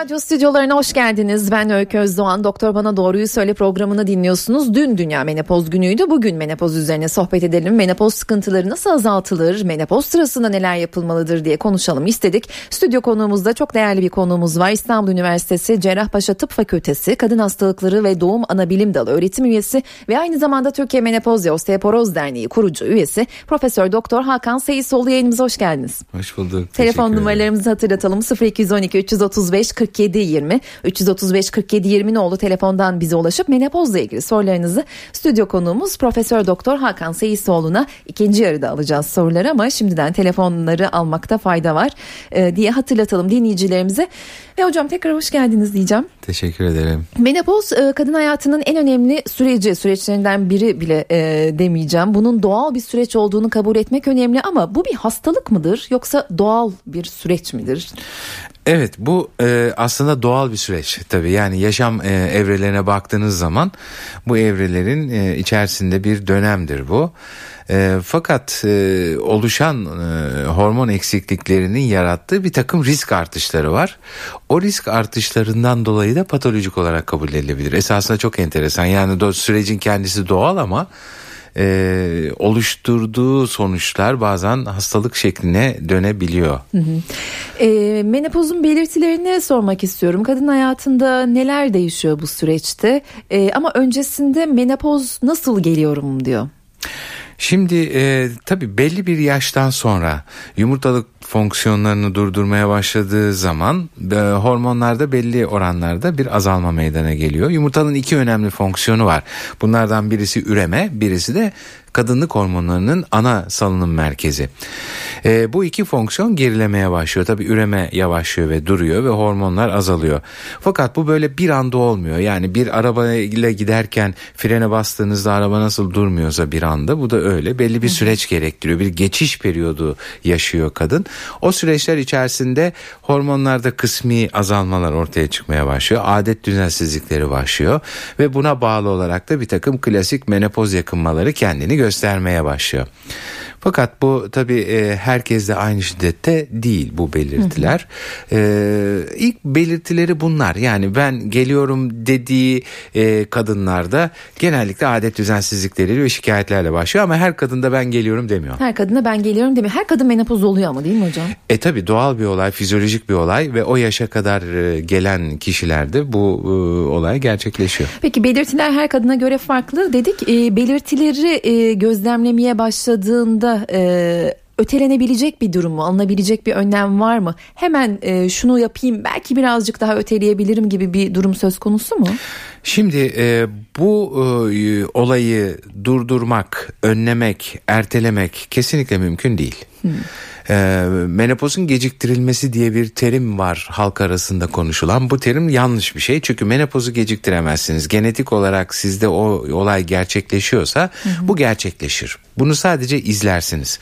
Radyo stüdyolarına hoş geldiniz. Ben Öykü Özdoğan. Doktor Bana Doğruyu Söyle programını dinliyorsunuz. Dün Dünya Menopoz Günü'ydü. Bugün menopoz üzerine sohbet edelim. Menopoz sıkıntıları nasıl azaltılır? Menopoz sırasında neler yapılmalıdır diye konuşalım istedik. Stüdyo konuğumuzda çok değerli bir konuğumuz var. İstanbul Üniversitesi Cerrahpaşa Tıp Fakültesi Kadın Hastalıkları ve Doğum Anabilim Dalı öğretim üyesi ve aynı zamanda Türkiye Menopoz ve Osteoporoz Derneği kurucu üyesi Profesör Doktor Hakan Seyisoğlu yayınımıza hoş geldiniz. Hoş bulduk. Telefon numaralarımızı hatırlatalım. 0212 335 47 20 335 47 20 nolu telefondan bize ulaşıp menopozla ilgili sorularınızı stüdyo konuğumuz Profesör Doktor Hakan Seyisoğlu'na ikinci yarıda alacağız soruları ama şimdiden telefonları almakta fayda var e, diye hatırlatalım dinleyicilerimize. Ve hocam tekrar hoş geldiniz diyeceğim. Teşekkür ederim. Menopoz e, kadın hayatının en önemli süreci, süreçlerinden biri bile e, demeyeceğim. Bunun doğal bir süreç olduğunu kabul etmek önemli ama bu bir hastalık mıdır yoksa doğal bir süreç midir? Evet bu e, aslında doğal bir süreç tabii yani yaşam e, evrelerine baktığınız zaman bu evrelerin e, içerisinde bir dönemdir bu. E, fakat e, oluşan e, hormon eksikliklerinin yarattığı bir takım risk artışları var. O risk artışlarından dolayı da patolojik olarak kabul edilebilir. Esasında çok enteresan yani sürecin kendisi doğal ama e, oluşturduğu sonuçlar bazen hastalık şekline dönebiliyor. Hı hı. E, menopozun belirtilerini sormak istiyorum. Kadın hayatında neler değişiyor bu süreçte? E, ama öncesinde menopoz nasıl geliyorum diyor. Şimdi e, tabii belli bir yaştan sonra yumurtalık fonksiyonlarını durdurmaya başladığı zaman e, hormonlarda belli oranlarda bir azalma meydana geliyor. Yumurtanın iki önemli fonksiyonu var. Bunlardan birisi üreme, birisi de kadınlık hormonlarının ana salınım merkezi. E, bu iki fonksiyon gerilemeye başlıyor. Tabi üreme yavaşlıyor ve duruyor ve hormonlar azalıyor. Fakat bu böyle bir anda olmuyor. Yani bir arabayla giderken frene bastığınızda araba nasıl durmuyorsa bir anda bu da öyle. Belli bir süreç gerektiriyor. Bir geçiş periyodu yaşıyor kadın. O süreçler içerisinde hormonlarda kısmi azalmalar ortaya çıkmaya başlıyor. Adet düzensizlikleri başlıyor ve buna bağlı olarak da bir takım klasik menopoz yakınmaları kendini göstermeye başlıyor. Fakat bu tabii e, herkeste aynı şiddette değil bu belirtiler. Hı hı. E, ilk belirtileri bunlar. Yani ben geliyorum dediği e, kadınlarda genellikle adet düzensizlikleri ve şikayetlerle başlıyor ama her kadında ben geliyorum demiyor. Her kadında ben geliyorum demiyor. Her kadın menopoz oluyor ama değil mi hocam? E tabii doğal bir olay, fizyolojik bir olay ve o yaşa kadar e, gelen kişilerde bu e, olay gerçekleşiyor. Peki belirtiler her kadına göre farklı dedik. E, belirtileri e, gözlemlemeye başladığında e, ötelenebilecek bir durum mu? Alınabilecek bir önlem var mı? Hemen e, şunu yapayım belki birazcık daha öteleyebilirim gibi bir durum söz konusu mu? Şimdi e, bu e, olayı durdurmak, önlemek, ertelemek kesinlikle mümkün değil. Hmm. E, menopozun geciktirilmesi diye bir terim var halk arasında konuşulan. Bu terim yanlış bir şey çünkü menopozu geciktiremezsiniz. Genetik olarak sizde o olay gerçekleşiyorsa hı bu gerçekleşir. Bunu sadece izlersiniz.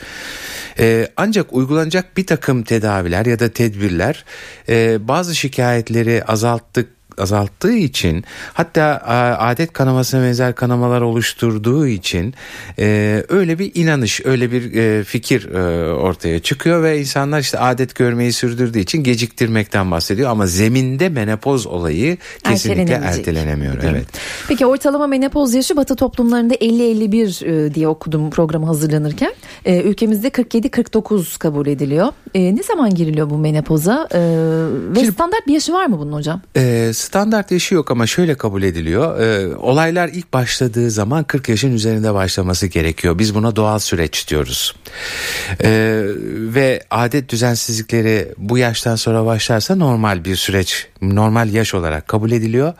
Ee, ancak uygulanacak bir takım tedaviler ya da tedbirler e, bazı şikayetleri azalttık azalttığı için hatta adet kanamasına benzer kanamalar oluşturduğu için e, öyle bir inanış öyle bir e, fikir e, ortaya çıkıyor ve insanlar işte adet görmeyi sürdürdüğü için geciktirmekten bahsediyor ama zeminde menopoz olayı kesinlikle ertelenemiyor. Evet. Peki ortalama menopoz yaşı batı toplumlarında 50-51 e, diye okudum programı hazırlanırken. E, ülkemizde 47-49 kabul ediliyor. E, ne zaman giriliyor bu menopoza? E, ve Şimdi, standart bir yaşı var mı bunun hocam? E, standart yaşı yok ama şöyle kabul ediliyor. E, olaylar ilk başladığı zaman 40 yaşın üzerinde başlaması gerekiyor. Biz buna doğal süreç diyoruz. E, ve adet düzensizlikleri bu yaştan sonra başlarsa normal bir süreç, normal yaş olarak kabul ediliyor.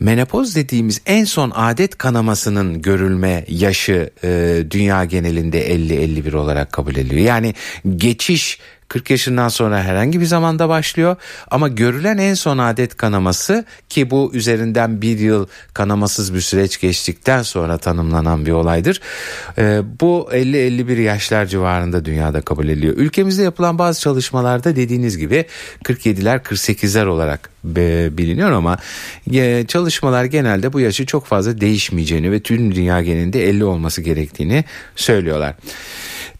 Menopoz dediğimiz en son adet kanamasının görülme yaşı e, dünya genelinde 50-51 olarak kabul ediliyor. Yani geçiş 40 yaşından sonra herhangi bir zamanda başlıyor ama görülen en son adet kanaması ki bu üzerinden bir yıl kanamasız bir süreç geçtikten sonra tanımlanan bir olaydır. E, bu 50-51 yaşlar civarında dünyada kabul ediliyor. Ülkemizde yapılan bazı çalışmalarda dediğiniz gibi 47'ler 48'ler olarak biliniyor ama e, çalışmalar genelde bu yaşı çok fazla değişmeyeceğini ve tüm dünya genelinde 50 olması gerektiğini söylüyorlar.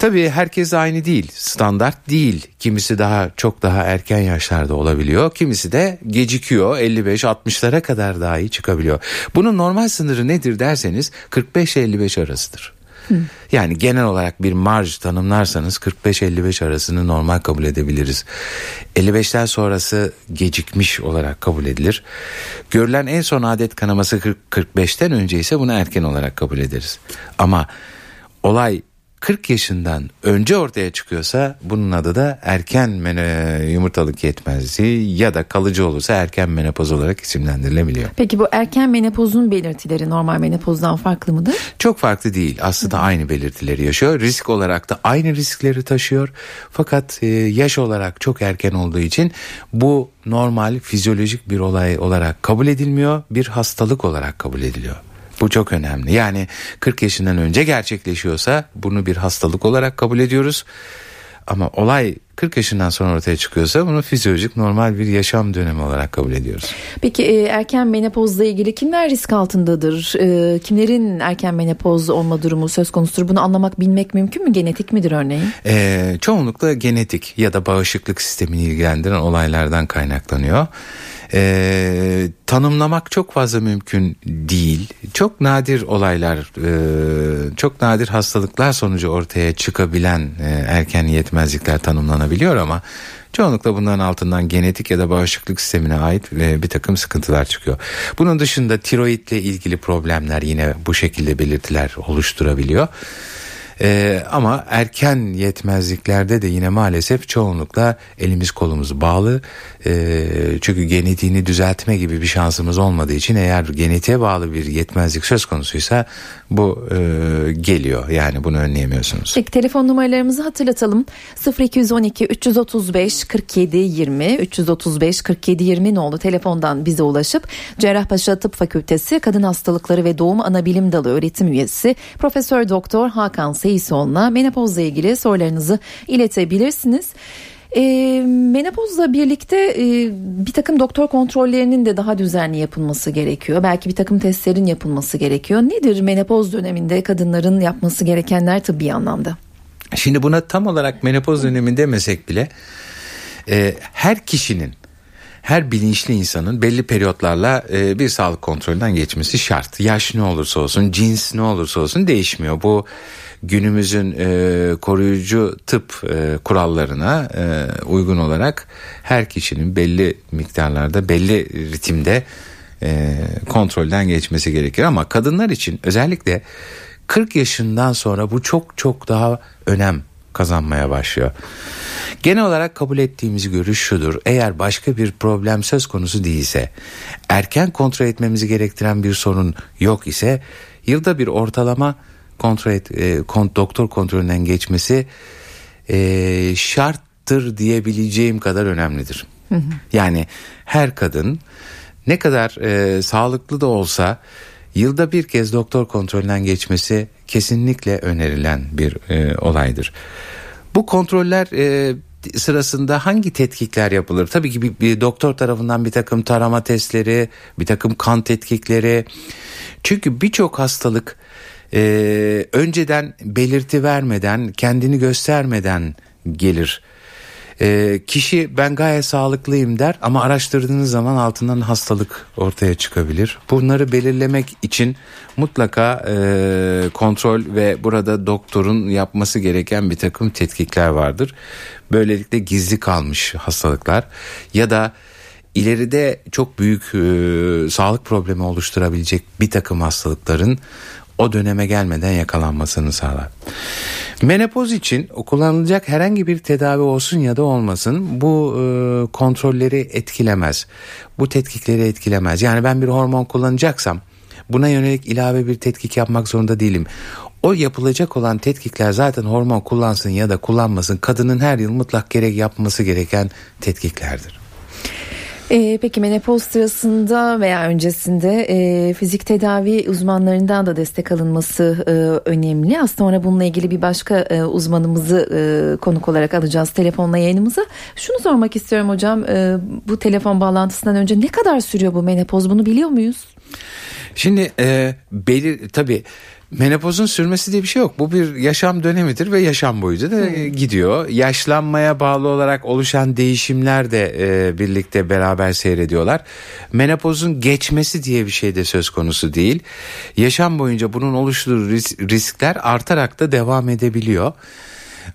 Tabii herkes aynı değil. Standart değil. Kimisi daha çok daha erken yaşlarda olabiliyor. Kimisi de gecikiyor. 55-60'lara kadar dahi çıkabiliyor. Bunun normal sınırı nedir derseniz 45-55 arasıdır. Yani genel olarak bir marj tanımlarsanız 45-55 arasını normal kabul edebiliriz. 55'ten sonrası gecikmiş olarak kabul edilir. Görülen en son adet kanaması 45'ten önce ise bunu erken olarak kabul ederiz. Ama olay 40 yaşından önce ortaya çıkıyorsa bunun adı da erken mene, yumurtalık yetmezliği ya da kalıcı olursa erken menopoz olarak isimlendirilebiliyor. Peki bu erken menopozun belirtileri normal menopozdan farklı mıdır? Çok farklı değil. Aslında Hı. aynı belirtileri yaşıyor. Risk olarak da aynı riskleri taşıyor. Fakat e, yaş olarak çok erken olduğu için bu normal fizyolojik bir olay olarak kabul edilmiyor. Bir hastalık olarak kabul ediliyor. Bu çok önemli. Yani 40 yaşından önce gerçekleşiyorsa bunu bir hastalık olarak kabul ediyoruz. Ama olay 40 yaşından sonra ortaya çıkıyorsa bunu fizyolojik normal bir yaşam dönemi olarak kabul ediyoruz. Peki e, erken menopozla ilgili kimler risk altındadır? E, kimlerin erken menopoz olma durumu söz konusudur? Bunu anlamak, bilmek mümkün mü? Genetik midir örneğin? E, çoğunlukla genetik ya da bağışıklık sistemini ilgilendiren olaylardan kaynaklanıyor e, tanımlamak çok fazla mümkün değil. Çok nadir olaylar, e, çok nadir hastalıklar sonucu ortaya çıkabilen e, erken yetmezlikler tanımlanabiliyor ama çoğunlukla bunların altından genetik ya da bağışıklık sistemine ait e, bir takım sıkıntılar çıkıyor. Bunun dışında tiroidle ilgili problemler yine bu şekilde belirtiler oluşturabiliyor. Ee, ama erken yetmezliklerde de yine maalesef çoğunlukla elimiz kolumuz bağlı. Ee, çünkü genetiğini düzeltme gibi bir şansımız olmadığı için eğer genetiğe bağlı bir yetmezlik söz konusuysa bu e, geliyor. Yani bunu önleyemiyorsunuz. Peki telefon numaralarımızı hatırlatalım. 0212 335 47 20 335 47 20 nolu telefondan bize ulaşıp Cerrahpaşa Tıp Fakültesi Kadın Hastalıkları ve Doğum Anabilim Dalı öğretim üyesi Profesör Doktor Hakan Seysoğlu'na menopozla ilgili sorularınızı iletebilirsiniz. E, menopozla birlikte e, bir takım doktor kontrollerinin de daha düzenli yapılması gerekiyor. Belki bir takım testlerin yapılması gerekiyor. Nedir menopoz döneminde kadınların yapması gerekenler tıbbi anlamda? Şimdi buna tam olarak menopoz dönemi demesek bile e, her kişinin her bilinçli insanın belli periyotlarla e, bir sağlık kontrolünden geçmesi şart. Yaş ne olursa olsun, cins ne olursa olsun değişmiyor. Bu günümüzün e, koruyucu tıp e, kurallarına e, uygun olarak her kişinin belli miktarlarda, belli ritimde e, kontrolden geçmesi gerekir. Ama kadınlar için özellikle 40 yaşından sonra bu çok çok daha önem kazanmaya başlıyor. Genel olarak kabul ettiğimiz görüş şudur. Eğer başka bir problem söz konusu değilse, erken kontrol etmemizi gerektiren bir sorun yok ise yılda bir ortalama kontrol et, e, kont, doktor kontrolünden geçmesi e, şarttır diyebileceğim kadar önemlidir. Hı hı. Yani her kadın ne kadar e, sağlıklı da olsa yılda bir kez doktor kontrolünden geçmesi kesinlikle önerilen bir e, olaydır. Bu kontroller e, sırasında hangi tetkikler yapılır? Tabii ki bir, bir doktor tarafından bir takım tarama testleri, bir takım kan tetkikleri. Çünkü birçok hastalık e, önceden belirti vermeden, kendini göstermeden gelir. E, kişi ben gayet sağlıklıyım der ama araştırdığınız zaman altından hastalık ortaya çıkabilir. Bunları belirlemek için mutlaka e, kontrol ve burada doktorun yapması gereken bir takım tetkikler vardır. Böylelikle gizli kalmış hastalıklar ya da ileride çok büyük e, sağlık problemi oluşturabilecek bir takım hastalıkların o döneme gelmeden yakalanmasını sağlar. Menopoz için kullanılacak herhangi bir tedavi olsun ya da olmasın bu e, kontrolleri etkilemez. Bu tetkikleri etkilemez. Yani ben bir hormon kullanacaksam buna yönelik ilave bir tetkik yapmak zorunda değilim. O yapılacak olan tetkikler zaten hormon kullansın ya da kullanmasın kadının her yıl mutlak gerek yapması gereken tetkiklerdir. E, peki menopoz sırasında veya öncesinde e, fizik tedavi uzmanlarından da destek alınması e, önemli. Az sonra bununla ilgili bir başka e, uzmanımızı e, konuk olarak alacağız telefonla yayınımıza. Şunu sormak istiyorum hocam e, bu telefon bağlantısından önce ne kadar sürüyor bu menopoz bunu biliyor muyuz? Şimdi e, belir tabii Menopozun sürmesi diye bir şey yok. Bu bir yaşam dönemidir ve yaşam boyunca da hmm. gidiyor. Yaşlanmaya bağlı olarak oluşan değişimler de e, birlikte beraber seyrediyorlar. Menopozun geçmesi diye bir şey de söz konusu değil. Yaşam boyunca bunun oluşturduğu riskler artarak da devam edebiliyor.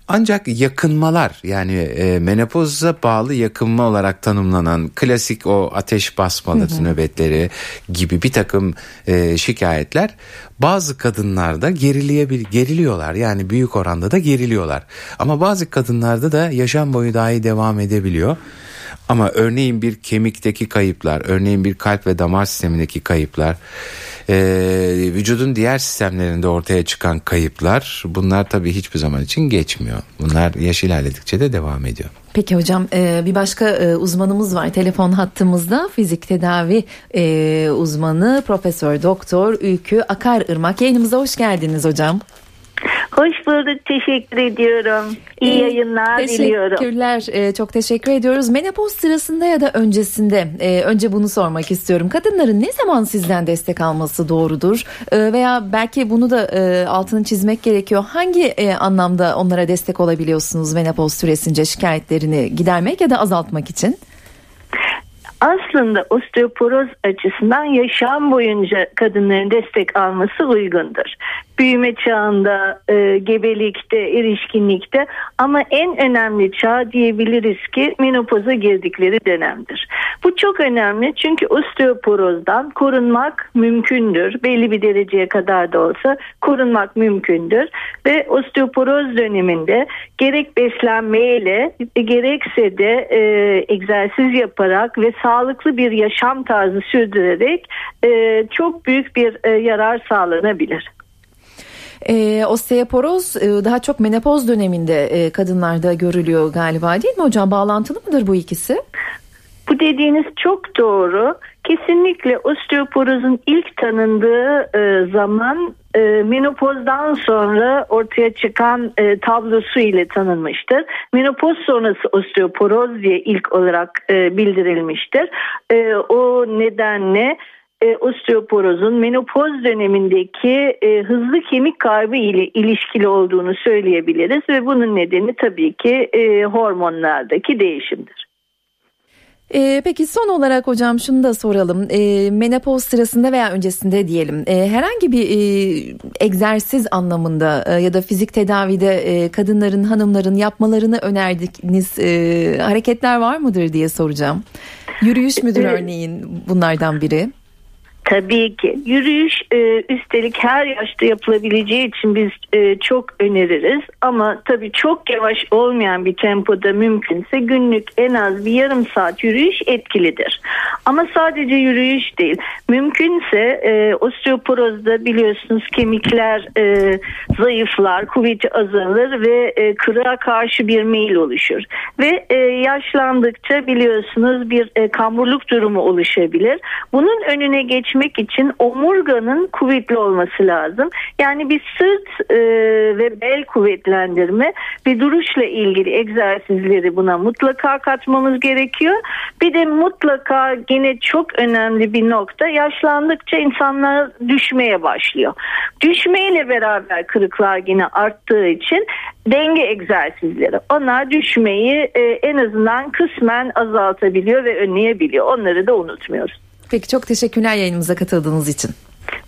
Ancak yakınmalar yani e, menopoza bağlı yakınma olarak tanımlanan klasik o ateş basmaları nöbetleri gibi bir takım e, şikayetler bazı kadınlarda gerileyebil geriliyorlar yani büyük oranda da geriliyorlar. Ama bazı kadınlarda da yaşam boyu dahi devam edebiliyor. Ama örneğin bir kemikteki kayıplar, örneğin bir kalp ve damar sistemindeki kayıplar, e, vücudun diğer sistemlerinde ortaya çıkan kayıplar bunlar tabii hiçbir zaman için geçmiyor. Bunlar yaş ilerledikçe de devam ediyor. Peki hocam bir başka uzmanımız var telefon hattımızda fizik tedavi uzmanı Profesör Doktor Ülkü Akar Irmak yayınımıza hoş geldiniz hocam. Hoş bulduk. Teşekkür ediyorum. İyi yayınlar diliyorum. Teşekkürler. Ee, çok teşekkür ediyoruz. Menopoz sırasında ya da öncesinde e, önce bunu sormak istiyorum. Kadınların ne zaman sizden destek alması doğrudur? E, veya belki bunu da e, altını çizmek gerekiyor. Hangi e, anlamda onlara destek olabiliyorsunuz menopoz süresince şikayetlerini gidermek ya da azaltmak için? aslında osteoporoz açısından yaşam boyunca kadınların destek alması uygundur. Büyüme çağında, e, gebelikte, erişkinlikte ama en önemli çağ diyebiliriz ki menopoza girdikleri dönemdir. Bu çok önemli çünkü osteoporozdan korunmak mümkündür. Belli bir dereceye kadar da olsa korunmak mümkündür ve osteoporoz döneminde gerek beslenmeyle gerekse de e, egzersiz yaparak ve sağlıklı bir yaşam tarzı sürdürerek e, çok büyük bir e, yarar sağlanabilir. E, osteoporoz e, daha çok menopoz döneminde e, kadınlarda görülüyor galiba değil mi hocam? Bağlantılı mıdır bu ikisi? Bu dediğiniz çok doğru. Kesinlikle osteoporozun ilk tanındığı e, zaman e, menopozdan sonra ortaya çıkan e, tablosu ile tanınmıştır. Menopoz sonrası osteoporoz diye ilk olarak e, bildirilmiştir. E, o nedenle e, osteoporozun menopoz dönemindeki e, hızlı kemik kaybı ile ilişkili olduğunu söyleyebiliriz ve bunun nedeni tabii ki e, hormonlardaki değişimdir. E, peki son olarak hocam şunu da soralım. E, menopoz sırasında veya öncesinde diyelim e, herhangi bir e, egzersiz anlamında e, ya da fizik tedavide e, kadınların hanımların yapmalarını önerdiğiniz e, hareketler var mıdır diye soracağım. Yürüyüş müdür örneğin bunlardan biri? Tabii ki. Yürüyüş e, üstelik her yaşta yapılabileceği için biz e, çok öneririz. Ama tabii çok yavaş olmayan bir tempoda mümkünse günlük en az bir yarım saat yürüyüş etkilidir. Ama sadece yürüyüş değil. Mümkünse e, osteoporozda biliyorsunuz kemikler e, zayıflar, kuvveti azalır ve e, kırığa karşı bir meyil oluşur. Ve e, yaşlandıkça biliyorsunuz bir e, kamburluk durumu oluşabilir. Bunun önüne geç geçmek için omurganın kuvvetli olması lazım. Yani bir sırt e, ve bel kuvvetlendirme bir duruşla ilgili egzersizleri buna mutlaka katmamız gerekiyor. Bir de mutlaka yine çok önemli bir nokta yaşlandıkça insanlar düşmeye başlıyor. Düşmeyle beraber kırıklar yine arttığı için denge egzersizleri. Onlar düşmeyi e, en azından kısmen azaltabiliyor ve önleyebiliyor. Onları da unutmuyoruz. Peki çok teşekkürler yayınımıza katıldığınız için.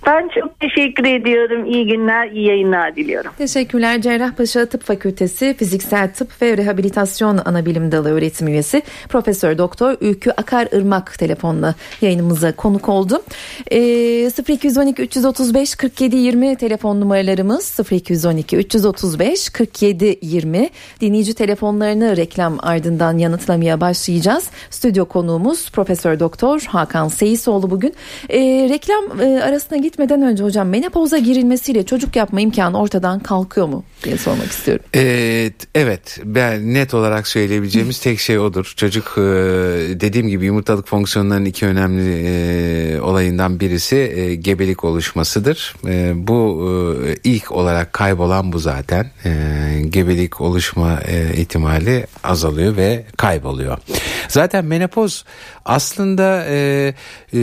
Ben çok teşekkür ediyorum. İyi günler, iyi yayınlar diliyorum. Teşekkürler. Cerrahpaşa Tıp Fakültesi Fiziksel Tıp ve Rehabilitasyon Anabilim Dalı öğretim üyesi Profesör Doktor Ülkü Akar Irmak telefonla yayınımıza konuk oldu. E, 0212 335 47 20 telefon numaralarımız 0212 335 47 20 dinleyici telefonlarını reklam ardından yanıtlamaya başlayacağız. Stüdyo konuğumuz Profesör Doktor Hakan Seyisoğlu bugün. E, reklam e, arasına git gitmeden önce hocam menopoza girilmesiyle çocuk yapma imkanı ortadan kalkıyor mu diye sormak istiyorum. Evet, evet ben net olarak söyleyebileceğimiz tek şey odur. Çocuk e, dediğim gibi yumurtalık fonksiyonlarının iki önemli e, olayından birisi e, gebelik oluşmasıdır. Bu ilk olarak kaybolan bu zaten. Gebelik oluşma ihtimali azalıyor ve kayboluyor. Zaten menopoz aslında e, e,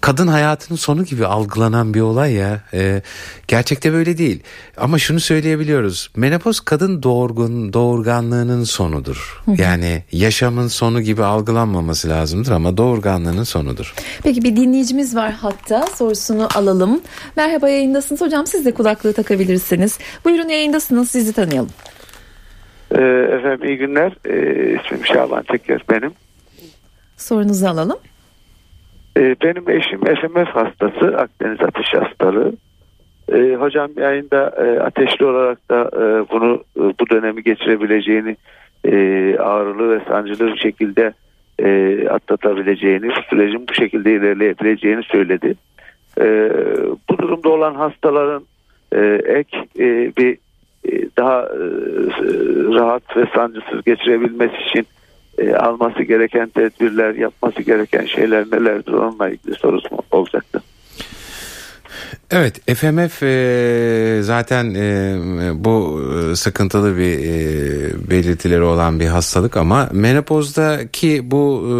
kadın hayatının sonu gibi algılanan bir olay ya. E, gerçekte böyle değil. Ama şunu söyleyebiliyoruz. Menopoz kadın doğurgun doğurganlığının sonudur. Yani yaşamın sonu gibi algılanmaması lazımdır ama doğurganlığının sonudur. Peki bir dinleyicimiz var hatta sorusunu alalım. Merhaba yayındasınız hocam siz de kulaklığı takabilirsiniz. Buyurun yayındasınız sizi tanıyalım. Ee, efendim iyi günler. Ee, ismim Şaban Teker benim. Sorunuzu alalım. Ee, benim eşim FMF hastası, Akdeniz ateş hastalığı. Ee, hocam yayında e, ateşli olarak da e, bunu e, bu dönemi geçirebileceğini, e, ağrılı ve sancılı bir şekilde e, atlatabileceğini, bu sürecin bu şekilde ilerleyebileceğini söyledi. E, bu durumda olan hastaların ek bir daha rahat ve sancısız geçirebilmesi için e, alması gereken tedbirler, yapması gereken şeyler nelerdir onunla ilgili sorusu olacaktı. Evet FMF e, zaten e, bu e, sıkıntılı bir e, belirtileri olan bir hastalık ama menopozdaki bu e,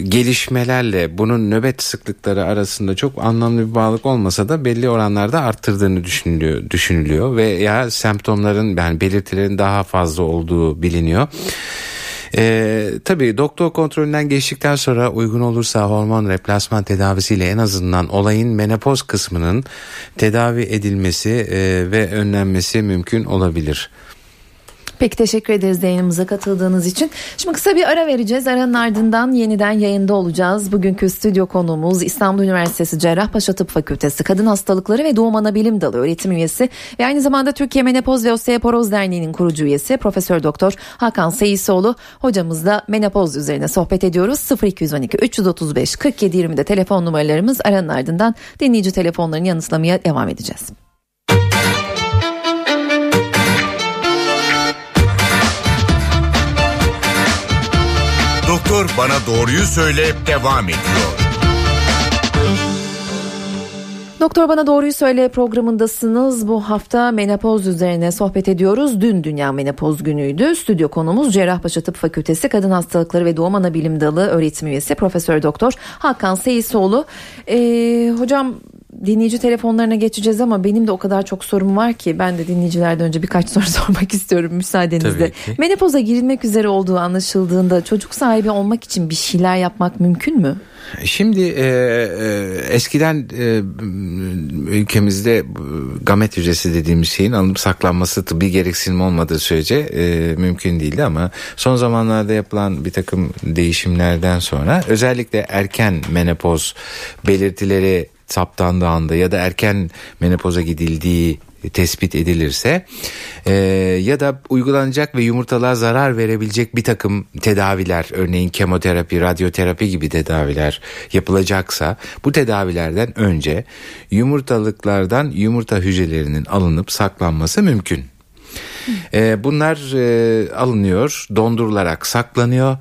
gelişmelerle bunun nöbet sıklıkları arasında çok anlamlı bir bağlık olmasa da belli oranlarda arttırdığını düşünülüyor, düşünülüyor ve ya semptomların yani belirtilerin daha fazla olduğu biliniyor. Ee, tabii doktor kontrolünden geçtikten sonra uygun olursa hormon replasman tedavisiyle en azından olayın menopoz kısmının tedavi edilmesi e, ve önlenmesi mümkün olabilir. Peki teşekkür ederiz yayınımıza katıldığınız için. Şimdi kısa bir ara vereceğiz. Aranın ardından yeniden yayında olacağız. Bugünkü stüdyo konuğumuz İstanbul Üniversitesi Cerrahpaşa Tıp Fakültesi Kadın Hastalıkları ve Doğum Anabilim Dalı öğretim üyesi ve aynı zamanda Türkiye Menopoz ve Osteoporoz Derneği'nin kurucu üyesi Profesör Doktor Hakan Seyisoğlu hocamızla menopoz üzerine sohbet ediyoruz. 0212 335 47 20'de telefon numaralarımız aranın ardından dinleyici telefonlarını yanıtlamaya devam edeceğiz. Doktor Bana Doğruyu Söyle devam ediyor. Doktor Bana Doğruyu Söyle programındasınız. Bu hafta menopoz üzerine sohbet ediyoruz. Dün Dünya Menopoz Günü'ydü. Stüdyo konumuz Cerrahpaşa Tıp Fakültesi Kadın Hastalıkları ve Doğum Anabilim Dalı öğretim üyesi Profesör Doktor Hakan Seyisoğlu. Ee, hocam dinleyici telefonlarına geçeceğiz ama benim de o kadar çok sorum var ki ben de dinleyicilerden önce birkaç soru sormak istiyorum müsaadenizle. Menopoza girilmek üzere olduğu anlaşıldığında çocuk sahibi olmak için bir şeyler yapmak mümkün mü? Şimdi e, e, eskiden e, ülkemizde gamet hücresi dediğimiz şeyin alınıp saklanması tıbbi gereksinim olmadığı sürece e, mümkün değildi ama son zamanlarda yapılan bir takım değişimlerden sonra özellikle erken menopoz belirtileri saptandığı anda ya da erken menopoza gidildiği tespit edilirse e, ya da uygulanacak ve yumurtalığa zarar verebilecek bir takım tedaviler örneğin kemoterapi, radyoterapi gibi tedaviler yapılacaksa bu tedavilerden önce yumurtalıklardan yumurta hücrelerinin alınıp saklanması mümkün. E, bunlar e, alınıyor, dondurularak saklanıyor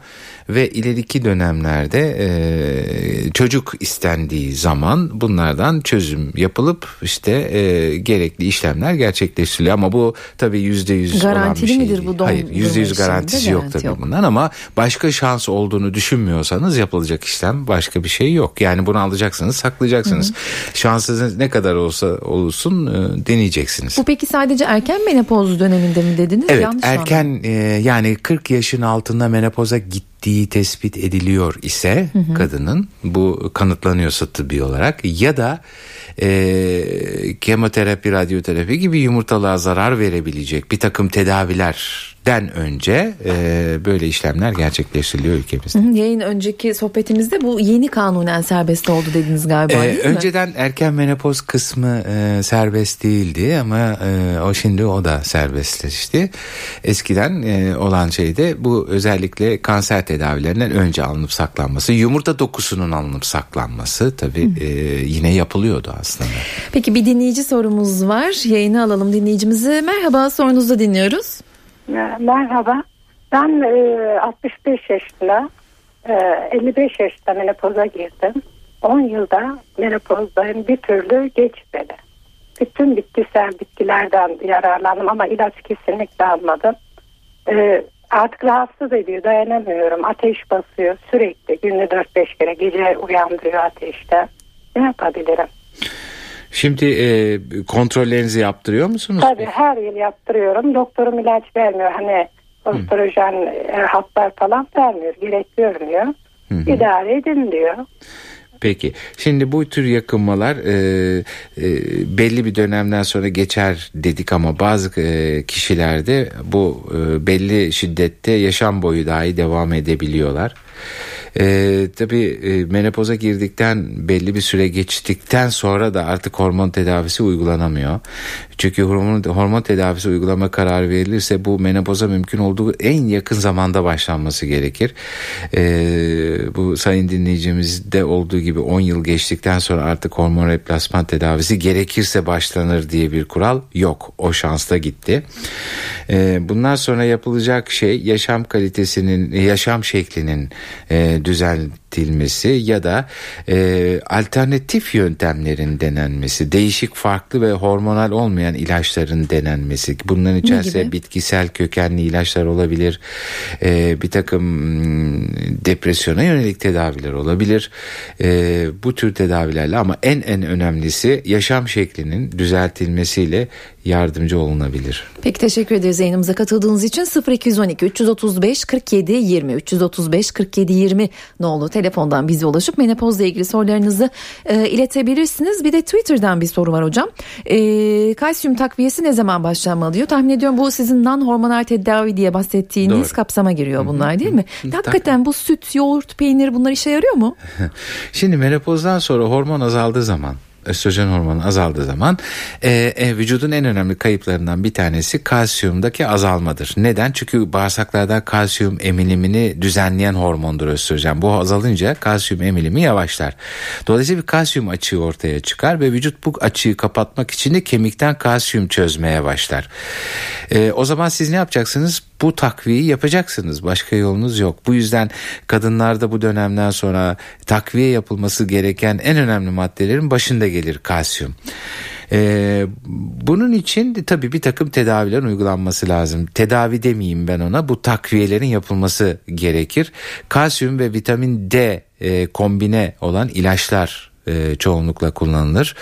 ve ileriki dönemlerde e, çocuk istendiği zaman bunlardan çözüm yapılıp işte e, gerekli işlemler gerçekleştiriliyor ama bu tabii yüzde yüz olan bir şey midir değil. bu Hayır yüzde yüz garantisi yok tabii yok. bundan ama başka şans olduğunu düşünmüyorsanız yapılacak işlem başka bir şey yok. Yani bunu alacaksınız saklayacaksınız. Hı hı. Şansınız ne kadar olsa olsun e, deneyeceksiniz. Bu peki sadece erken menopoz döneminde mi dediniz? Evet Yanlış erken e, yani 40 yaşın altında menopoza gittiği tespit ediliyor ise hı hı. kadının bu kanıtlanıyorsa tıbbi olarak ya da e, kemoterapi, radyoterapi gibi yumurtalığa zarar verebilecek bir takım tedavilerden önce e, böyle işlemler gerçekleştiriliyor ülkemizde. Hı hı, yayın önceki sohbetimizde bu yeni kanunen serbest oldu dediniz galiba Ee, değil mi? önceden erken menopoz kısmı e, serbest değildi ama e, o şimdi o da serbestleşti. Eskiden e, olan şey de bu özellikle kanser tedavilerinden önce alınıp saklanması, yumurta dokusunun alınıp saklanması tabii e, yine yapılıyordu aslında. Peki bir dinleyici sorumuz var. Yayını alalım dinleyicimizi. Merhaba sorunuzu dinliyoruz. Merhaba. Ben e, 65 yaşında, e, 55 yaşında menopoza girdim. 10 yılda menopozdayım bir türlü geçmedi. Bütün bitkisel bitkilerden yararlandım ama ilaç kesinlikle almadım. E, artık rahatsız ediyor dayanamıyorum ateş basıyor sürekli günde 4-5 kere gece uyandırıyor ateşte ne yapabilirim? Şimdi e, kontrollerinizi yaptırıyor musunuz? Tabii her yıl yaptırıyorum. Doktorum ilaç vermiyor. Hani ostrojen e, haplar falan vermiyor. Gerek görmüyor idare edin diyor. Peki. Şimdi bu tür yakınmalar e, e, belli bir dönemden sonra geçer dedik ama bazı e, kişilerde bu e, belli şiddette yaşam boyu dahi devam edebiliyorlar. E, tabii e, menopoza girdikten belli bir süre geçtikten sonra da artık hormon tedavisi uygulanamıyor. Çünkü hormon, hormon tedavisi uygulama kararı verilirse bu menopoza mümkün olduğu en yakın zamanda başlanması gerekir. E, bu sayın dinleyicimizde olduğu gibi 10 yıl geçtikten sonra artık hormon replasman tedavisi gerekirse başlanır diye bir kural yok. O şansta gitti. E, bundan sonra yapılacak şey yaşam kalitesinin, yaşam şeklinin e, düzen düzeltilmesi ya da e, alternatif yöntemlerin denenmesi, değişik farklı ve hormonal olmayan ilaçların denenmesi. Bunların içerisinde bitkisel kökenli ilaçlar olabilir, e, bir takım depresyona yönelik tedaviler olabilir. E, bu tür tedavilerle ama en en önemlisi yaşam şeklinin düzeltilmesiyle yardımcı olunabilir. Peki teşekkür ederiz yayınımıza katıldığınız için 0212 335 47 20 335 47 20 nolu telefondan bize ulaşıp menopozla ilgili sorularınızı e, iletebilirsiniz. Bir de Twitter'dan bir soru var hocam. E, kalsiyum takviyesi ne zaman başlanmalı diyor. Tahmin ediyorum bu sizin non hormonal tedavi diye bahsettiğiniz Doğru. kapsama giriyor bunlar değil mi? Hı hı. Hakikaten bu süt, yoğurt, peynir bunlar işe yarıyor mu? Şimdi menopozdan sonra hormon azaldığı zaman östrojen hormonu azaldığı zaman e, e, vücudun en önemli kayıplarından bir tanesi kalsiyumdaki azalmadır. Neden? Çünkü bağırsaklardan kalsiyum emilimini düzenleyen hormondur östrojen. Bu azalınca kalsiyum emilimi yavaşlar. Dolayısıyla bir kalsiyum açığı ortaya çıkar ve vücut bu açığı kapatmak için de kemikten kalsiyum çözmeye başlar. E, o zaman siz ne yapacaksınız? Bu takviyeyi yapacaksınız. Başka yolunuz yok. Bu yüzden kadınlarda bu dönemden sonra takviye yapılması gereken en önemli maddelerin başında gelir kalsiyum. Ee, bunun için de tabii bir takım tedavilerin uygulanması lazım. Tedavi demeyeyim ben ona bu takviyelerin yapılması gerekir. Kalsiyum ve vitamin D e, kombine olan ilaçlar e, çoğunlukla kullanılır.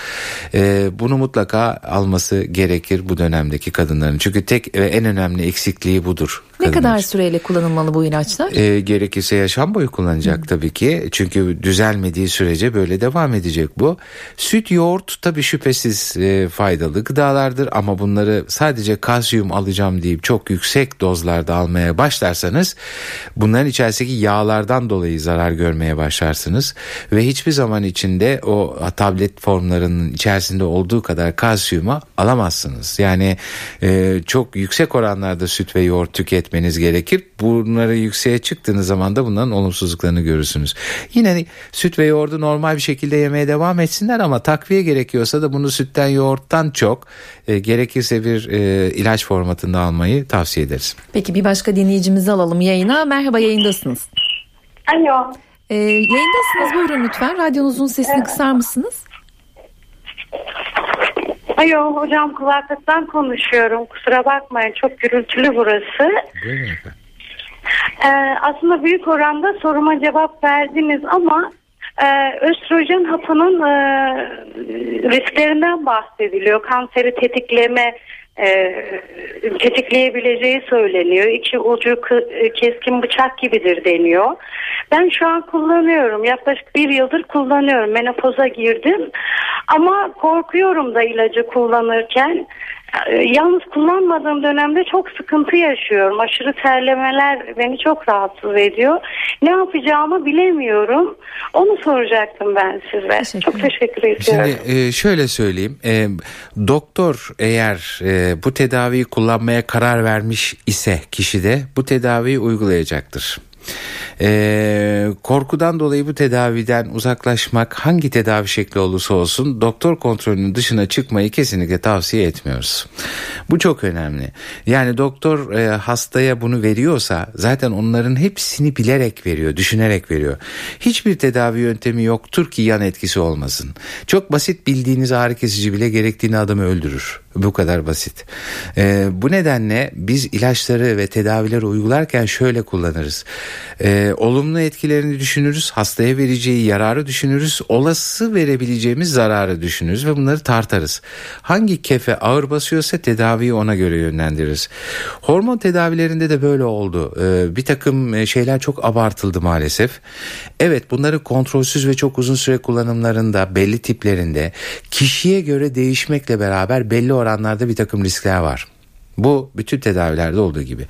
E, bunu mutlaka alması gerekir bu dönemdeki kadınların. Çünkü tek ve en önemli eksikliği budur. Ne kadar için. süreyle kullanılmalı bu ilaçlar? E, gerekirse yaşam boyu kullanacak tabii ki. Çünkü düzelmediği sürece böyle devam edecek bu. Süt, yoğurt tabii şüphesiz e, faydalı gıdalardır ama bunları sadece kalsiyum alacağım deyip çok yüksek dozlarda almaya başlarsanız bunların içerisindeki yağlardan dolayı zarar görmeye başlarsınız ve hiçbir zaman içinde o tablet formlarının içerisinde olduğu kadar kalsiyumu alamazsınız. Yani e, çok yüksek oranlarda süt ve yoğurt tüketmeniz gerekir. Bunları yükseğe çıktığınız zaman da bunların olumsuzluklarını görürsünüz. Yine süt ve yoğurdu normal bir şekilde yemeye devam etsinler ama takviye gerekiyorsa da bunu sütten yoğurttan çok e, gerekirse bir e, ilaç formatında almayı tavsiye ederiz. Peki bir başka dinleyicimizi alalım yayına. Merhaba yayındasınız. Alo. Ee, yayındasınız buyurun lütfen. Radyonuzun sesini kısar mısınız? Alo hocam kulaklıktan konuşuyorum. Kusura bakmayın çok gürültülü burası. Buyurun efendim. Ee, aslında büyük oranda soruma cevap verdiniz ama e, östrojen hapının e, risklerinden bahsediliyor. Kanseri tetikleme e, tetikleyebileceği söyleniyor. İki ucu e, keskin bıçak gibidir deniyor. Ben şu an kullanıyorum. Yaklaşık bir yıldır kullanıyorum. Menopoza girdim. Ama korkuyorum da ilacı kullanırken. E, Yalnız kullanmadığım dönemde çok sıkıntı yaşıyorum. Aşırı terlemeler beni çok rahatsız ediyor. Ne yapacağımı bilemiyorum. Onu soracaktım ben size. Teşekkür Çok teşekkür ediyorum. Şimdi e, şöyle söyleyeyim. E, doktor eğer e, bu tedaviyi kullanmaya karar vermiş ise kişide bu tedaviyi uygulayacaktır. E, korkudan dolayı bu tedaviden uzaklaşmak hangi tedavi şekli olursa olsun doktor kontrolünün dışına çıkmayı kesinlikle tavsiye etmiyoruz. Bu çok önemli. Yani doktor e, hastaya bunu veriyorsa zaten onların hepsini bilerek veriyor, düşünerek veriyor. Hiçbir tedavi yöntemi yoktur ki yan etkisi olmasın. Çok basit bildiğiniz ağrı kesici bile gerektiğini adamı öldürür. Bu kadar basit. Ee, bu nedenle biz ilaçları ve tedavileri uygularken şöyle kullanırız. Ee, olumlu etkilerini düşünürüz, hastaya vereceği yararı düşünürüz, olası verebileceğimiz zararı düşünürüz ve bunları tartarız. Hangi kefe ağır basıyorsa tedaviyi ona göre yönlendiririz. Hormon tedavilerinde de böyle oldu. Ee, bir takım şeyler çok abartıldı maalesef. Evet bunları kontrolsüz ve çok uzun süre kullanımlarında belli tiplerinde kişiye göre değişmekle beraber belli oranlarda bir takım riskler var. Bu bütün tedavilerde olduğu gibi.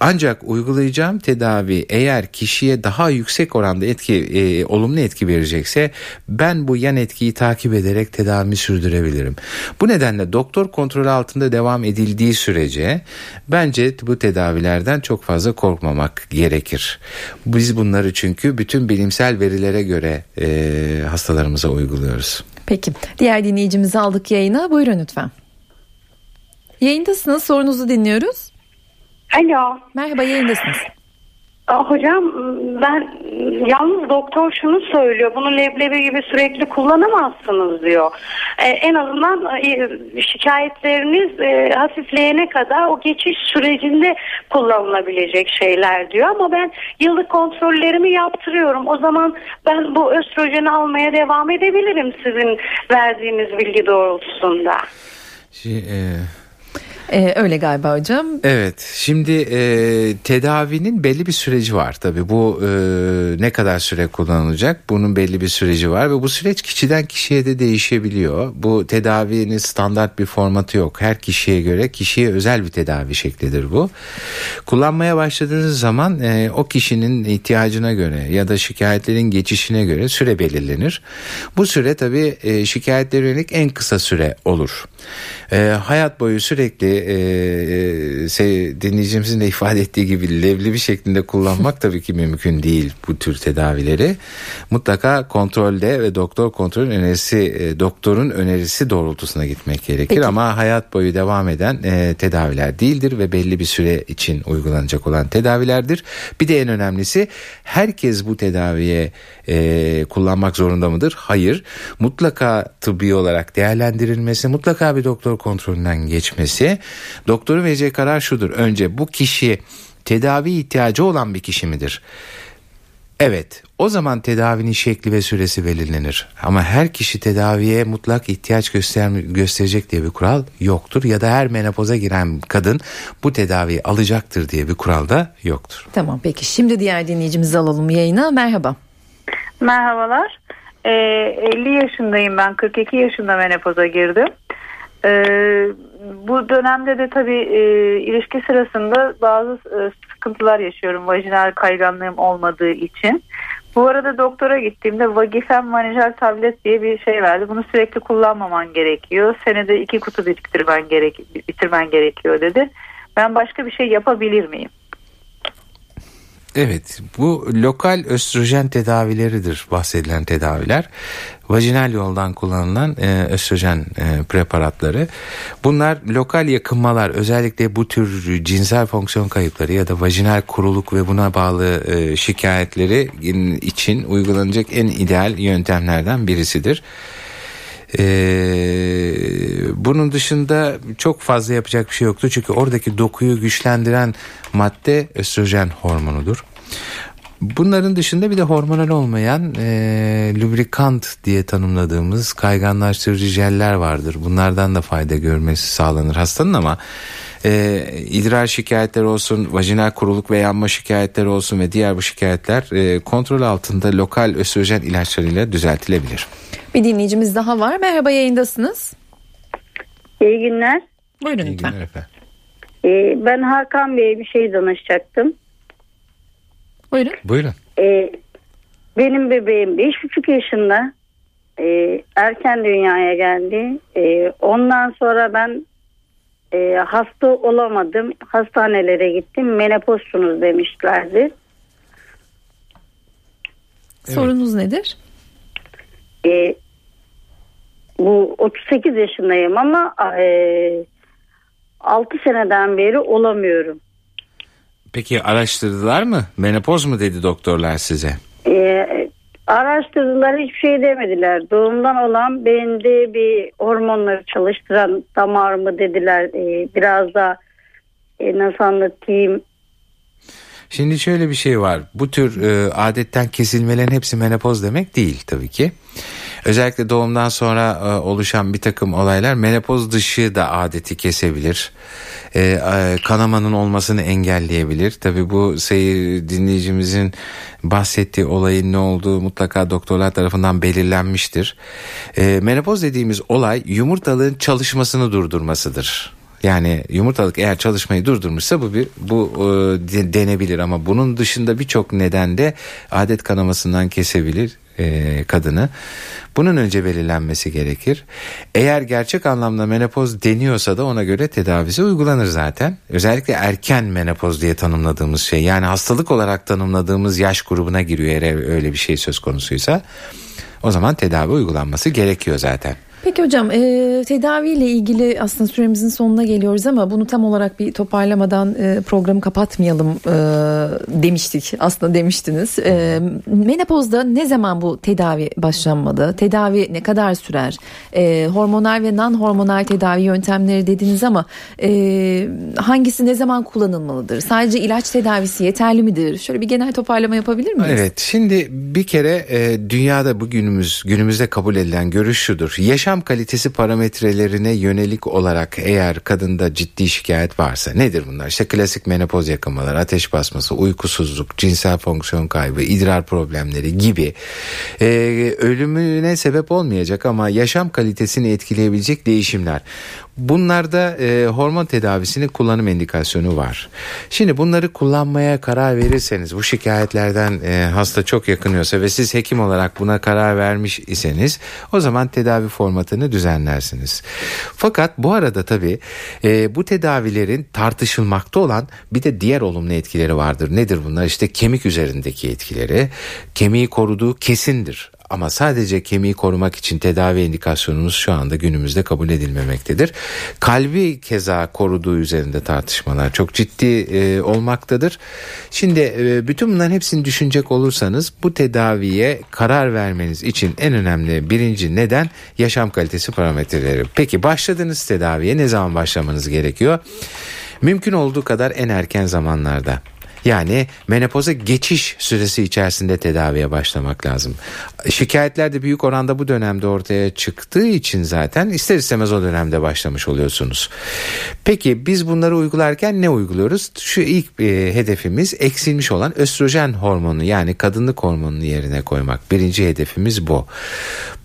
Ancak uygulayacağım tedavi eğer kişiye daha yüksek oranda etki, e, olumlu etki verecekse ben bu yan etkiyi takip ederek tedavimi sürdürebilirim. Bu nedenle doktor kontrolü altında devam edildiği sürece bence bu tedavilerden çok fazla korkmamak gerekir. Biz bunları çünkü bütün bilimsel verilere göre e, hastalarımıza uyguluyoruz. Peki diğer dinleyicimizi aldık yayına buyurun lütfen. Yayındasınız sorunuzu dinliyoruz. Alo. Merhaba yayındasınız. Hocam ben yalnız doktor şunu söylüyor bunu leblebi gibi sürekli kullanamazsınız diyor. Ee, en azından e, şikayetleriniz e, hafifleyene kadar o geçiş sürecinde kullanılabilecek şeyler diyor. Ama ben yıllık kontrollerimi yaptırıyorum. O zaman ben bu östrojeni almaya devam edebilirim sizin verdiğiniz bilgi doğrultusunda. Şey, e, ee, öyle galiba hocam. Evet şimdi e, tedavinin belli bir süreci var tabi bu e, ne kadar süre kullanılacak bunun belli bir süreci var ve bu süreç kişiden kişiye de değişebiliyor. Bu tedavinin standart bir formatı yok her kişiye göre kişiye özel bir tedavi şeklidir bu. Kullanmaya başladığınız zaman e, o kişinin ihtiyacına göre ya da şikayetlerin geçişine göre süre belirlenir. Bu süre tabi e, şikayetlere yönelik en kısa süre olur. E, hayat boyu sürekli e, e, dinleyicimizin de ifade ettiği gibi levli bir şeklinde kullanmak tabii ki mümkün değil bu tür tedavileri. Mutlaka kontrolde ve doktor kontrolün önerisi e, doktorun önerisi doğrultusuna gitmek gerekir Peki. ama hayat boyu devam eden e, tedaviler değildir ve belli bir süre için uygulanacak olan tedavilerdir. Bir de en önemlisi herkes bu tedaviye e, kullanmak zorunda mıdır? Hayır. Mutlaka tıbbi olarak değerlendirilmesi, mutlaka bir doktor kontrolünden geçmesi. Doktorun vereceği karar şudur. Önce bu kişi tedavi ihtiyacı olan bir kişi midir? Evet o zaman tedavinin şekli ve süresi belirlenir. Ama her kişi tedaviye mutlak ihtiyaç göster gösterecek diye bir kural yoktur. Ya da her menopoza giren kadın bu tedaviyi alacaktır diye bir kural da yoktur. Tamam peki şimdi diğer dinleyicimizi alalım yayına. Merhaba. Merhabalar. Ee, 50 yaşındayım ben 42 yaşında menopoza girdim. Ee, bu dönemde de tabii e, ilişki sırasında bazı e, sıkıntılar yaşıyorum vajinal kayganlığım olmadığı için. Bu arada doktora gittiğimde Vagifen Manijal tablet diye bir şey verdi. Bunu sürekli kullanmaman gerekiyor. Senede iki kutu bitirmen, gerek, bitirmen gerekiyor dedi. Ben başka bir şey yapabilir miyim? Evet bu lokal östrojen tedavileridir bahsedilen tedaviler. Vajinal yoldan kullanılan e, östrojen e, preparatları. Bunlar lokal yakınmalar özellikle bu tür cinsel fonksiyon kayıpları ya da vajinal kuruluk ve buna bağlı e, şikayetleri için uygulanacak en ideal yöntemlerden birisidir. Ee, bunun dışında çok fazla yapacak bir şey yoktu çünkü oradaki dokuyu güçlendiren madde östrojen hormonudur. Bunların dışında bir de hormonal olmayan e, lubrikant diye tanımladığımız kayganlaştırıcı jeller vardır. Bunlardan da fayda görmesi sağlanır hastanın ama e, idrar şikayetleri olsun, vajinal kuruluk ve yanma şikayetleri olsun ve diğer bu şikayetler e, kontrol altında lokal östrojen ilaçlarıyla düzeltilebilir. Bir dinleyicimiz daha var. Merhaba yayındasınız. İyi günler. Buyurun İyi lütfen. Günler efendim. Ee, ben Hakan Bey'e bir şey danışacaktım. Buyurun. Buyurun. Ee, benim bebeğim beş buçuk yaşında e, erken dünyaya geldi. E, ondan sonra ben e, hasta olamadım. Hastanelere gittim. Menopozsunuz demişlerdi. Evet. Sorunuz nedir? E, bu 38 yaşındayım ama e, 6 seneden beri olamıyorum. Peki araştırdılar mı? Menopoz mu dedi doktorlar size? Ee, Araştırdılar hiçbir şey demediler. Doğumdan olan beyinde bir hormonları çalıştıran damar mı dediler. Ee, biraz da e, nasıl anlatayım Şimdi şöyle bir şey var. Bu tür e, adetten kesilmelerin hepsi menopoz demek değil tabii ki. Özellikle doğumdan sonra e, oluşan bir takım olaylar menopoz dışı da adeti kesebilir. E, kanamanın olmasını engelleyebilir. Tabii bu seyir dinleyicimizin bahsettiği olayın ne olduğu mutlaka doktorlar tarafından belirlenmiştir. E, menopoz dediğimiz olay yumurtalığın çalışmasını durdurmasıdır. Yani yumurtalık eğer çalışmayı durdurmuşsa bu bir bu e, denebilir ama bunun dışında birçok nedende adet kanamasından kesebilir e, kadını. Bunun önce belirlenmesi gerekir. Eğer gerçek anlamda menopoz deniyorsa da ona göre tedavisi uygulanır zaten. Özellikle erken menopoz diye tanımladığımız şey yani hastalık olarak tanımladığımız yaş grubuna giriyor eğer öyle bir şey söz konusuysa. O zaman tedavi uygulanması gerekiyor zaten. Peki hocam e, tedaviyle ilgili aslında süremizin sonuna geliyoruz ama bunu tam olarak bir toparlamadan e, programı kapatmayalım e, demiştik aslında demiştiniz. E, menopozda ne zaman bu tedavi başlanmalı? Tedavi ne kadar sürer? E, hormonal ve non hormonal tedavi yöntemleri dediniz ama e, hangisi ne zaman kullanılmalıdır? Sadece ilaç tedavisi yeterli midir? Şöyle bir genel toparlama yapabilir miyiz? Evet şimdi bir kere e, dünyada bugünümüz günümüzde kabul edilen görüş şudur. Yaşam yaşam kalitesi parametrelerine yönelik olarak eğer kadında ciddi şikayet varsa nedir bunlar? İşte klasik menopoz yakınmaları, ateş basması, uykusuzluk, cinsel fonksiyon kaybı, idrar problemleri gibi e, ölümüne sebep olmayacak ama yaşam kalitesini etkileyebilecek değişimler. Bunlarda e, hormon tedavisinin kullanım indikasyonu var. Şimdi bunları kullanmaya karar verirseniz bu şikayetlerden e, hasta çok yakınıyorsa ve siz hekim olarak buna karar vermiş iseniz o zaman tedavi formatını düzenlersiniz. Fakat bu arada tabii e, bu tedavilerin tartışılmakta olan bir de diğer olumlu etkileri vardır. Nedir bunlar? İşte kemik üzerindeki etkileri. Kemiği koruduğu kesindir ama sadece kemiği korumak için tedavi indikasyonumuz şu anda günümüzde kabul edilmemektedir. Kalbi keza koruduğu üzerinde tartışmalar çok ciddi e, olmaktadır. Şimdi e, bütün bunların hepsini düşünecek olursanız bu tedaviye karar vermeniz için en önemli birinci neden yaşam kalitesi parametreleri. Peki başladığınız tedaviye ne zaman başlamanız gerekiyor? Mümkün olduğu kadar en erken zamanlarda. Yani menopoza geçiş süresi içerisinde tedaviye başlamak lazım. Şikayetler de büyük oranda bu dönemde ortaya çıktığı için zaten ister istemez o dönemde başlamış oluyorsunuz. Peki biz bunları uygularken ne uyguluyoruz? Şu ilk e, hedefimiz eksilmiş olan östrojen hormonu yani kadınlık hormonunu yerine koymak. Birinci hedefimiz bu.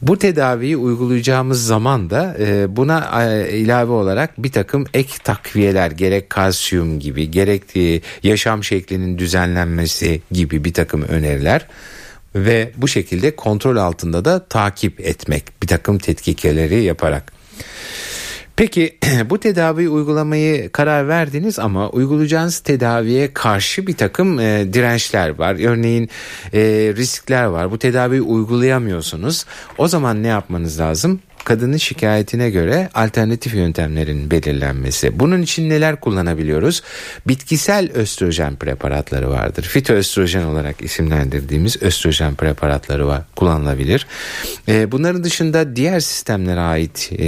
Bu tedaviyi uygulayacağımız zaman da e, buna e, ilave olarak bir takım ek takviyeler gerek kalsiyum gibi gerek e, yaşam şeklinin düzenlenmesi gibi bir takım öneriler ve bu şekilde kontrol altında da takip etmek bir takım tetkikeleri yaparak. Peki bu tedaviyi uygulamayı karar verdiniz ama uygulayacağınız tedaviye karşı bir takım e, dirençler var. Örneğin e, riskler var. Bu tedaviyi uygulayamıyorsunuz. O zaman ne yapmanız lazım? Kadının şikayetine göre alternatif yöntemlerin belirlenmesi. Bunun için neler kullanabiliyoruz? Bitkisel östrojen preparatları vardır. Fitoöstrojen olarak isimlendirdiğimiz östrojen preparatları var, kullanılabilir. E, bunların dışında diğer sistemlere ait e,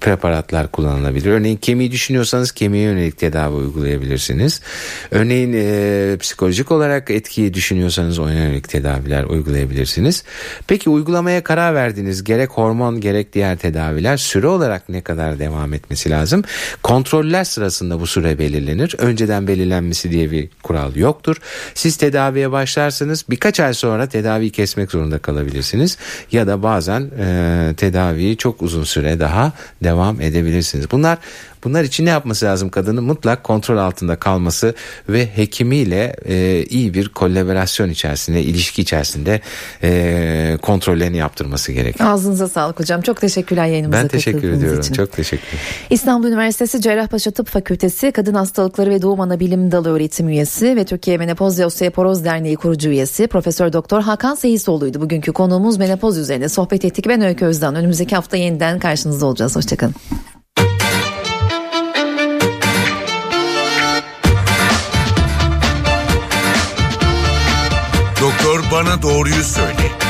preparatlar kullanılabilir. Örneğin kemiği düşünüyorsanız kemiğe yönelik tedavi uygulayabilirsiniz. Örneğin e, psikolojik olarak etkiyi düşünüyorsanız ona yönelik tedaviler uygulayabilirsiniz. Peki uygulamaya karar verdiniz. Gerek hormon gerek gerek diğer tedaviler süre olarak ne kadar devam etmesi lazım? Kontroller sırasında bu süre belirlenir. Önceden belirlenmesi diye bir kural yoktur. Siz tedaviye başlarsınız birkaç ay sonra tedaviyi kesmek zorunda kalabilirsiniz. Ya da bazen e, tedaviyi çok uzun süre daha devam edebilirsiniz. Bunlar Bunlar için ne yapması lazım kadının? Mutlak kontrol altında kalması ve hekimiyle e, iyi bir kolaborasyon içerisinde, ilişki içerisinde e, kontrollerini yaptırması gerekiyor. Ağzınıza sağlık hocam. Çok teşekkürler yayınımıza Ben teşekkür ediyorum. Için. Çok teşekkür İstanbul Üniversitesi Cerrahpaşa Tıp Fakültesi Kadın Hastalıkları ve Doğum Anabilim Dalı öğretim üyesi ve Türkiye Menopoz ve Osteoporoz Derneği kurucu üyesi Profesör Doktor Hakan Seyisoğlu'ydu. Bugünkü konuğumuz menopoz üzerine sohbet ettik. Ben Öykü Özden. Önümüzdeki hafta yeniden karşınızda olacağız. Hoşçakalın. Bana doğruyu söyle.